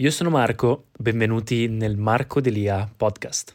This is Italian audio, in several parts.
Io sono Marco, benvenuti nel Marco Delia podcast.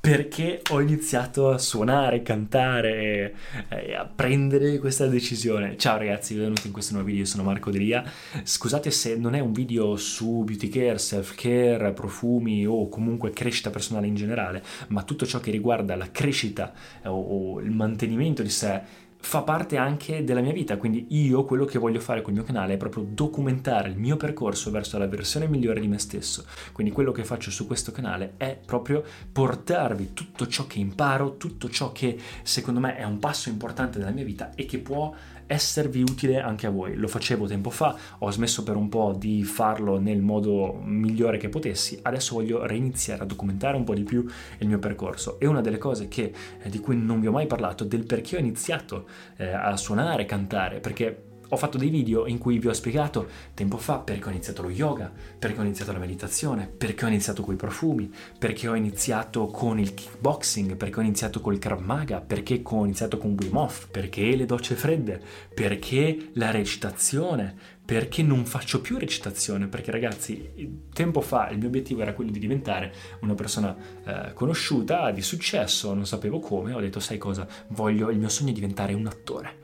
Perché ho iniziato a suonare, cantare e a prendere questa decisione? Ciao ragazzi, benvenuti in questo nuovo video, sono Marco Delia. Scusate se non è un video su beauty care, self care, profumi o comunque crescita personale in generale, ma tutto ciò che riguarda la crescita o, o il mantenimento di sé fa parte anche della mia vita, quindi io quello che voglio fare col mio canale è proprio documentare il mio percorso verso la versione migliore di me stesso. Quindi quello che faccio su questo canale è proprio portarvi tutto ciò che imparo, tutto ciò che secondo me è un passo importante della mia vita e che può esservi utile anche a voi. Lo facevo tempo fa, ho smesso per un po' di farlo nel modo migliore che potessi, adesso voglio reiniziare a documentare un po' di più il mio percorso. E una delle cose che, eh, di cui non vi ho mai parlato, del perché ho iniziato eh, a suonare, cantare, perché ho fatto dei video in cui vi ho spiegato tempo fa perché ho iniziato lo yoga, perché ho iniziato la meditazione, perché ho iniziato con i profumi, perché ho iniziato con il kickboxing, perché ho iniziato col Krav Maga, perché ho iniziato con Wim Hof, perché le docce fredde, perché la recitazione, perché non faccio più recitazione, perché ragazzi, tempo fa il mio obiettivo era quello di diventare una persona eh, conosciuta, di successo, non sapevo come, ho detto sai cosa, voglio, il mio sogno è diventare un attore.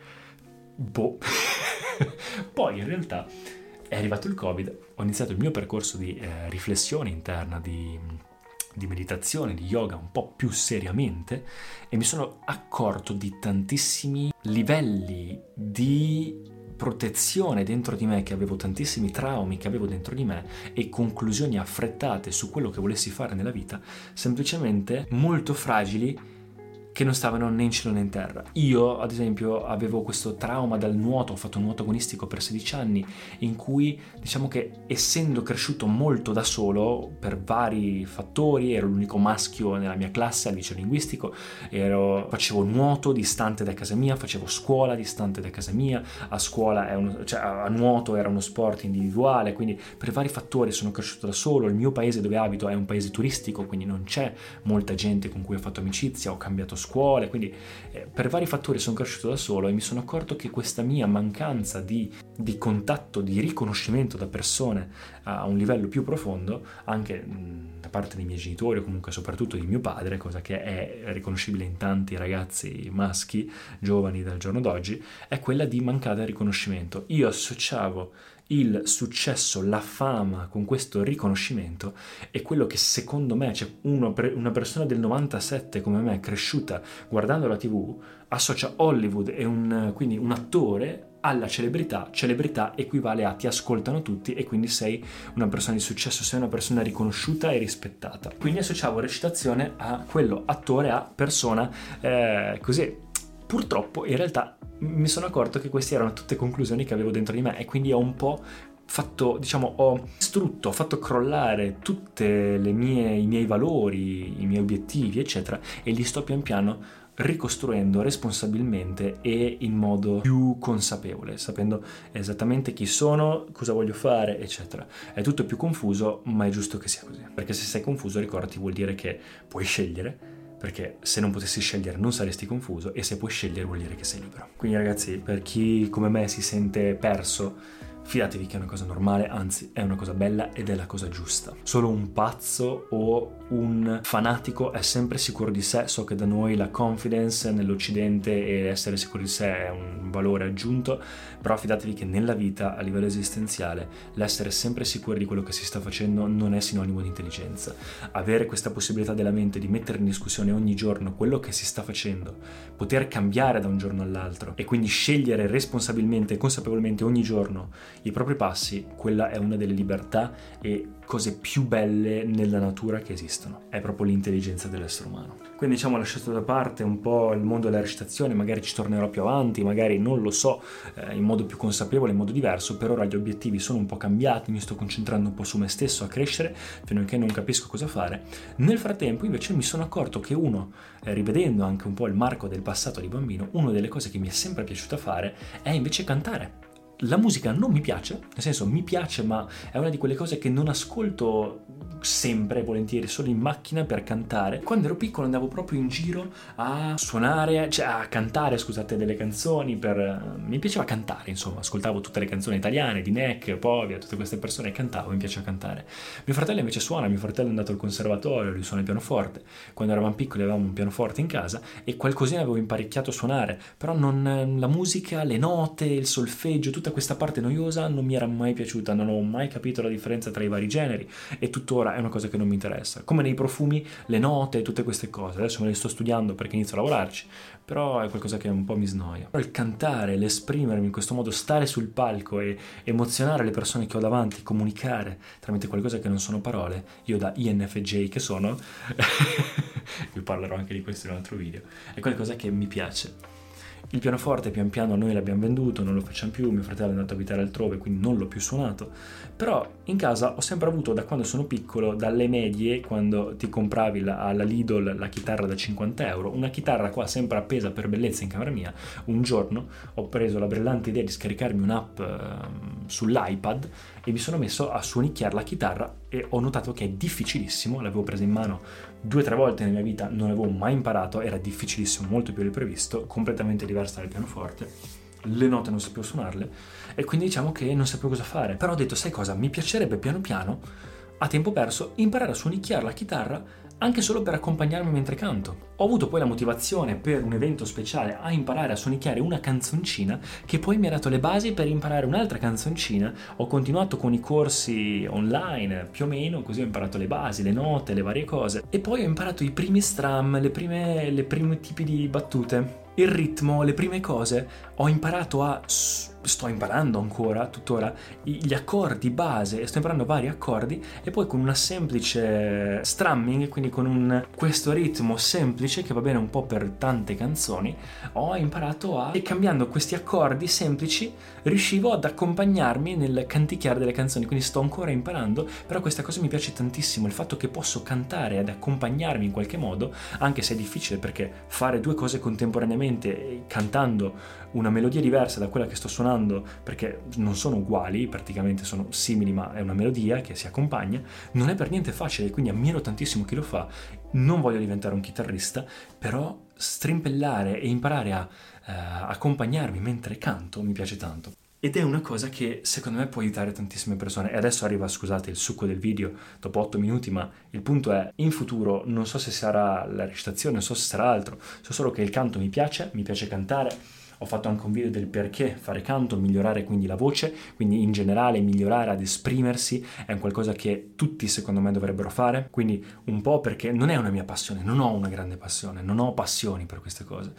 Boh. Poi in realtà è arrivato il Covid, ho iniziato il mio percorso di eh, riflessione interna, di, di meditazione, di yoga un po' più seriamente e mi sono accorto di tantissimi livelli di protezione dentro di me, che avevo tantissimi traumi che avevo dentro di me e conclusioni affrettate su quello che volessi fare nella vita, semplicemente molto fragili che non stavano né in cielo né in terra. Io, ad esempio, avevo questo trauma dal nuoto, ho fatto nuoto agonistico per 16 anni, in cui diciamo che essendo cresciuto molto da solo per vari fattori, ero l'unico maschio nella mia classe al liceo linguistico, ero, facevo nuoto distante da casa mia, facevo scuola distante da casa mia, a scuola, uno, cioè a nuoto era uno sport individuale, quindi per vari fattori sono cresciuto da solo, il mio paese dove abito è un paese turistico, quindi non c'è molta gente con cui ho fatto amicizia, ho cambiato scuola, scuole, quindi eh, per vari fattori sono cresciuto da solo e mi sono accorto che questa mia mancanza di, di contatto, di riconoscimento da persone a un livello più profondo, anche da parte dei miei genitori o comunque soprattutto di mio padre, cosa che è riconoscibile in tanti ragazzi maschi giovani del giorno d'oggi, è quella di mancare riconoscimento. Io associavo il successo, la fama con questo riconoscimento è quello che secondo me, cioè uno, una persona del 97 come me, cresciuta guardando la tv, associa Hollywood e un, quindi un attore alla celebrità, celebrità equivale a ti ascoltano tutti e quindi sei una persona di successo, sei una persona riconosciuta e rispettata. Quindi associavo recitazione a quello attore, a persona eh, così. Purtroppo in realtà mi sono accorto che queste erano tutte conclusioni che avevo dentro di me e quindi ho un po' fatto, diciamo, ho distrutto, ho fatto crollare tutti i miei valori, i miei obiettivi, eccetera, e li sto pian piano ricostruendo responsabilmente e in modo più consapevole, sapendo esattamente chi sono, cosa voglio fare, eccetera. È tutto più confuso, ma è giusto che sia così. Perché se sei confuso, ricordati, vuol dire che puoi scegliere perché se non potessi scegliere non saresti confuso e se puoi scegliere vuol dire che sei libero. Quindi ragazzi, per chi come me si sente perso, fidatevi che è una cosa normale, anzi è una cosa bella ed è la cosa giusta. Solo un pazzo o un fanatico è sempre sicuro di sé, so che da noi la confidence nell'Occidente e essere sicuri di sé è un valore aggiunto, però fidatevi che nella vita a livello esistenziale l'essere sempre sicuri di quello che si sta facendo non è sinonimo di intelligenza. Avere questa possibilità della mente di mettere in discussione ogni giorno quello che si sta facendo, poter cambiare da un giorno all'altro e quindi scegliere responsabilmente e consapevolmente ogni giorno i propri passi, quella è una delle libertà e cose più belle nella natura che esistono. È proprio l'intelligenza dell'essere umano. Quindi diciamo ho lasciato da parte un po' il mondo della recitazione, magari ci tornerò più avanti, magari non lo so, eh, in modo più consapevole, in modo diverso, per ora gli obiettivi sono un po' cambiati, mi sto concentrando un po' su me stesso a crescere fino a che non capisco cosa fare. Nel frattempo invece mi sono accorto che uno, eh, rivedendo anche un po' il marco del passato di bambino, una delle cose che mi è sempre piaciuta fare è invece cantare la musica non mi piace, nel senso mi piace, ma è una di quelle cose che non ascolto sempre, volentieri, solo in macchina per cantare. Quando ero piccolo andavo proprio in giro a suonare, cioè a cantare, scusate, delle canzoni per... Mi piaceva cantare, insomma, ascoltavo tutte le canzoni italiane, di Neck, Povia, tutte queste persone e cantavo, mi piaceva cantare. Mio fratello invece suona, mio fratello è andato al conservatorio, lui suona il pianoforte. Quando eravamo piccoli avevamo un pianoforte in casa e qualcosina avevo imparecchiato a suonare, però non, la musica, le note, il solfeggio, tutta questa parte noiosa non mi era mai piaciuta, non ho mai capito la differenza tra i vari generi e tuttora è una cosa che non mi interessa. Come nei profumi, le note, tutte queste cose. Adesso me le sto studiando perché inizio a lavorarci, però è qualcosa che un po' mi snoia. Però il cantare, l'esprimermi in questo modo, stare sul palco e emozionare le persone che ho davanti, comunicare tramite qualcosa che non sono parole, io da INFJ che sono, vi parlerò anche di questo in un altro video, è qualcosa che mi piace. Il pianoforte pian piano noi l'abbiamo venduto, non lo facciamo più, mio fratello è andato a abitare altrove, quindi non l'ho più suonato. Però in casa ho sempre avuto, da quando sono piccolo, dalle medie, quando ti compravi la, alla Lidl la chitarra da 50 euro, una chitarra qua sempre appesa per bellezza in camera mia, un giorno ho preso la brillante idea di scaricarmi un'app eh, sull'iPad e mi sono messo a suonicchiare la chitarra e ho notato che è difficilissimo, l'avevo presa in mano due o tre volte nella mia vita, non l'avevo mai imparato, era difficilissimo, molto più del previsto, completamente diversa dal pianoforte, le note non sapevo suonarle e quindi diciamo che non sapevo cosa fare, però ho detto sai cosa, mi piacerebbe piano piano, a tempo perso, imparare a suonicchiare la chitarra anche solo per accompagnarmi mentre canto. Ho avuto poi la motivazione per un evento speciale a imparare a suonicchiare una canzoncina che poi mi ha dato le basi per imparare un'altra canzoncina. Ho continuato con i corsi online più o meno, così ho imparato le basi, le note, le varie cose e poi ho imparato i primi strum, le prime, le prime tipi di battute, il ritmo, le prime cose. Ho imparato a sto imparando ancora, tuttora, gli accordi base sto imparando vari accordi e poi con una semplice strumming, quindi con un, questo ritmo semplice che va bene un po' per tante canzoni, ho imparato a... e cambiando questi accordi semplici riuscivo ad accompagnarmi nel canticchiare delle canzoni, quindi sto ancora imparando, però questa cosa mi piace tantissimo, il fatto che posso cantare ed accompagnarmi in qualche modo, anche se è difficile perché fare due cose contemporaneamente cantando una melodia diversa da quella che sto suonando, perché non sono uguali, praticamente sono simili, ma è una melodia che si accompagna, non è per niente facile, quindi ammiro tantissimo chi lo fa. Non voglio diventare un chitarrista, però strimpellare e imparare a uh, accompagnarmi mentre canto mi piace tanto. Ed è una cosa che secondo me può aiutare tantissime persone. E adesso arriva, scusate, il succo del video dopo 8 minuti, ma il punto è, in futuro non so se sarà la recitazione, non so se sarà altro, so solo che il canto mi piace, mi piace cantare ho fatto anche un video del perché fare canto, migliorare quindi la voce, quindi in generale migliorare ad esprimersi è un qualcosa che tutti secondo me dovrebbero fare, quindi un po' perché non è una mia passione, non ho una grande passione, non ho passioni per queste cose,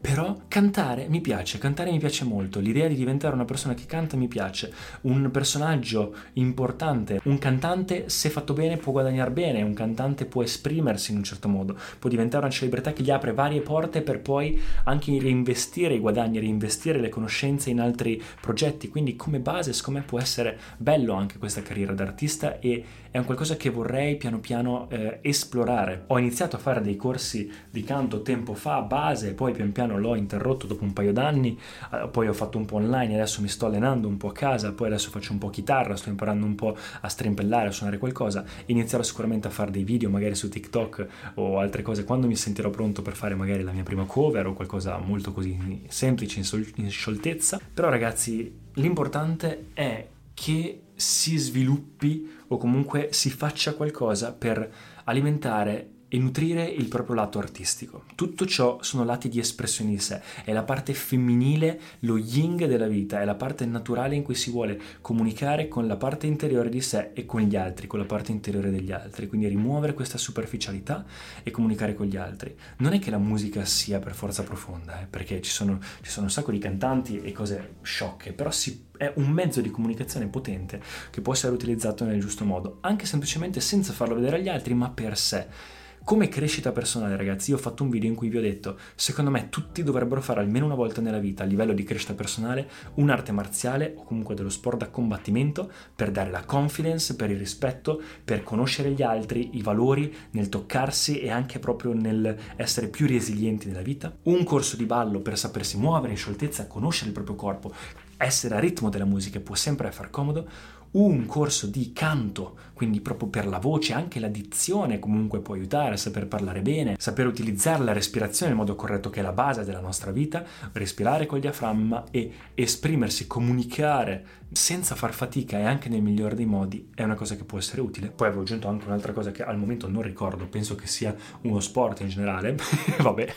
però cantare mi piace, cantare mi piace molto, l'idea di diventare una persona che canta mi piace, un personaggio importante, un cantante se fatto bene può guadagnare bene, un cantante può esprimersi in un certo modo, può diventare una celebrità che gli apre varie porte per poi anche reinvestire i guadagni guadagni, reinvestire le conoscenze in altri progetti, quindi come base secondo me può essere bello anche questa carriera d'artista e è un qualcosa che vorrei piano piano eh, esplorare. Ho iniziato a fare dei corsi di canto tempo fa, base, poi pian piano l'ho interrotto dopo un paio d'anni, eh, poi ho fatto un po' online, adesso mi sto allenando un po' a casa, poi adesso faccio un po' chitarra, sto imparando un po' a strimpellare, a suonare qualcosa, inizierò sicuramente a fare dei video magari su TikTok o altre cose quando mi sentirò pronto per fare magari la mia prima cover o qualcosa molto così semplice, in, sol- in scioltezza. Però ragazzi, l'importante è che si sviluppi o comunque si faccia qualcosa per alimentare e nutrire il proprio lato artistico. Tutto ciò sono lati di espressione di sé, è la parte femminile, lo yin della vita, è la parte naturale in cui si vuole comunicare con la parte interiore di sé e con gli altri, con la parte interiore degli altri, quindi rimuovere questa superficialità e comunicare con gli altri. Non è che la musica sia per forza profonda, eh, perché ci sono, ci sono un sacco di cantanti e cose sciocche, però si, è un mezzo di comunicazione potente che può essere utilizzato nel giusto modo, anche semplicemente senza farlo vedere agli altri, ma per sé. Come crescita personale, ragazzi, io ho fatto un video in cui vi ho detto, secondo me tutti dovrebbero fare almeno una volta nella vita a livello di crescita personale un'arte marziale o comunque dello sport da combattimento per dare la confidence, per il rispetto, per conoscere gli altri, i valori, nel toccarsi e anche proprio nel essere più resilienti nella vita. Un corso di ballo per sapersi muovere in scioltezza, conoscere il proprio corpo, essere a ritmo della musica può sempre far comodo un corso di canto, quindi proprio per la voce, anche la dizione comunque può aiutare a saper parlare bene, saper utilizzare la respirazione in modo corretto che è la base della nostra vita, respirare col diaframma e esprimersi, comunicare senza far fatica e anche nel migliore dei modi è una cosa che può essere utile. Poi avevo aggiunto anche un'altra cosa che al momento non ricordo, penso che sia uno sport in generale, vabbè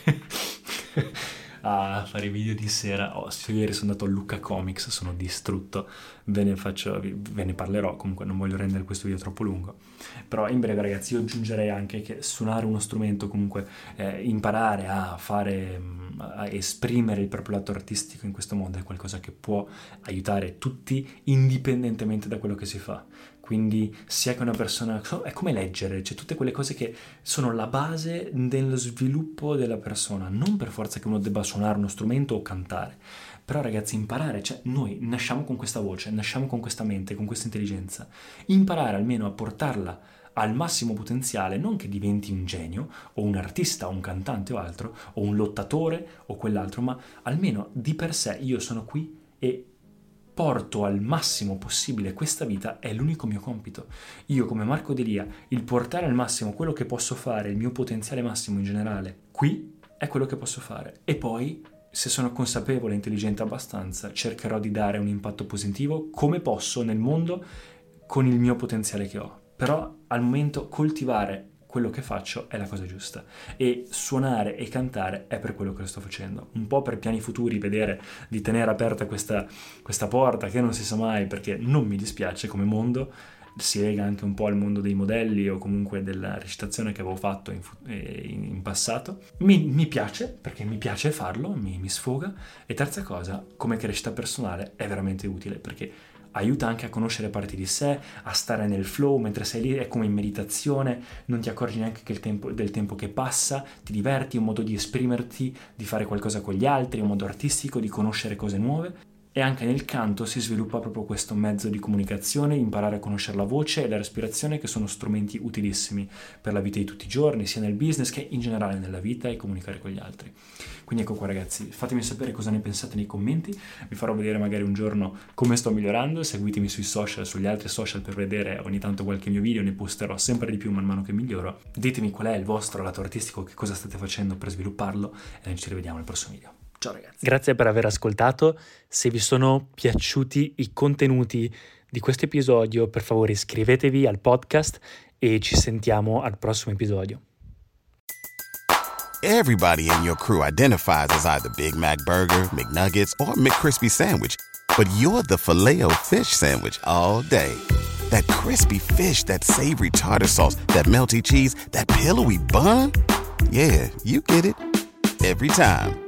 a fare video di sera. Oh, ieri sono andato a Luca Comics, sono distrutto, ve ne, faccio, ve ne parlerò, comunque non voglio rendere questo video troppo lungo. Però in breve ragazzi io aggiungerei anche che suonare uno strumento, comunque eh, imparare a fare, mm, a esprimere il proprio lato artistico in questo modo è qualcosa che può aiutare tutti indipendentemente da quello che si fa. Quindi sia che una persona... è come leggere, cioè tutte quelle cose che sono la base dello sviluppo della persona, non per forza che uno debba suonare uno strumento o cantare. Però ragazzi, imparare, cioè noi nasciamo con questa voce, nasciamo con questa mente, con questa intelligenza. Imparare almeno a portarla al massimo potenziale, non che diventi un genio o un artista o un cantante o altro, o un lottatore o quell'altro, ma almeno di per sé io sono qui e porto al massimo possibile questa vita è l'unico mio compito. Io come Marco Delia, il portare al massimo quello che posso fare, il mio potenziale massimo in generale, qui è quello che posso fare. E poi, se sono consapevole e intelligente abbastanza, cercherò di dare un impatto positivo come posso nel mondo con il mio potenziale che ho. Però al momento coltivare quello che faccio è la cosa giusta e suonare e cantare è per quello che lo sto facendo. Un po' per piani futuri, vedere di tenere aperta questa, questa porta che non si sa mai perché non mi dispiace come mondo, si lega anche un po' al mondo dei modelli o comunque della recitazione che avevo fatto in, in passato. Mi, mi, piace perché mi piace farlo, mi, mi sfoga. E terza cosa, come crescita personale è veramente utile perché aiuta anche a conoscere parti di sé, a stare nel flow, mentre sei lì è come in meditazione, non ti accorgi neanche che tempo, del tempo che passa, ti diverti, è un modo di esprimerti, di fare qualcosa con gli altri, un modo artistico di conoscere cose nuove e anche nel canto si sviluppa proprio questo mezzo di comunicazione, imparare a conoscere la voce e la respirazione che sono strumenti utilissimi per la vita di tutti i giorni, sia nel business che in generale nella vita e comunicare con gli altri. Quindi ecco qua ragazzi, fatemi sapere cosa ne pensate nei commenti, vi farò vedere magari un giorno come sto migliorando, seguitemi sui social, sugli altri social per vedere ogni tanto qualche mio video, ne posterò sempre di più man mano che miglioro. Ditemi qual è il vostro lato artistico, che cosa state facendo per svilupparlo e noi ci rivediamo al prossimo video. Ciao ragazzi. Grazie per aver ascoltato. Se vi sono piaciuti i contenuti di questo episodio, per favore iscrivetevi al podcast e ci sentiamo al prossimo episodio. Everybody in your crew identifies as either Big Mac burger, McNuggets or McCrispy sandwich, but you're the Filet-O-Fish sandwich all day. That crispy fish, that savory tartar sauce, that melty cheese, that pillowy bun? Yeah, you get it every time.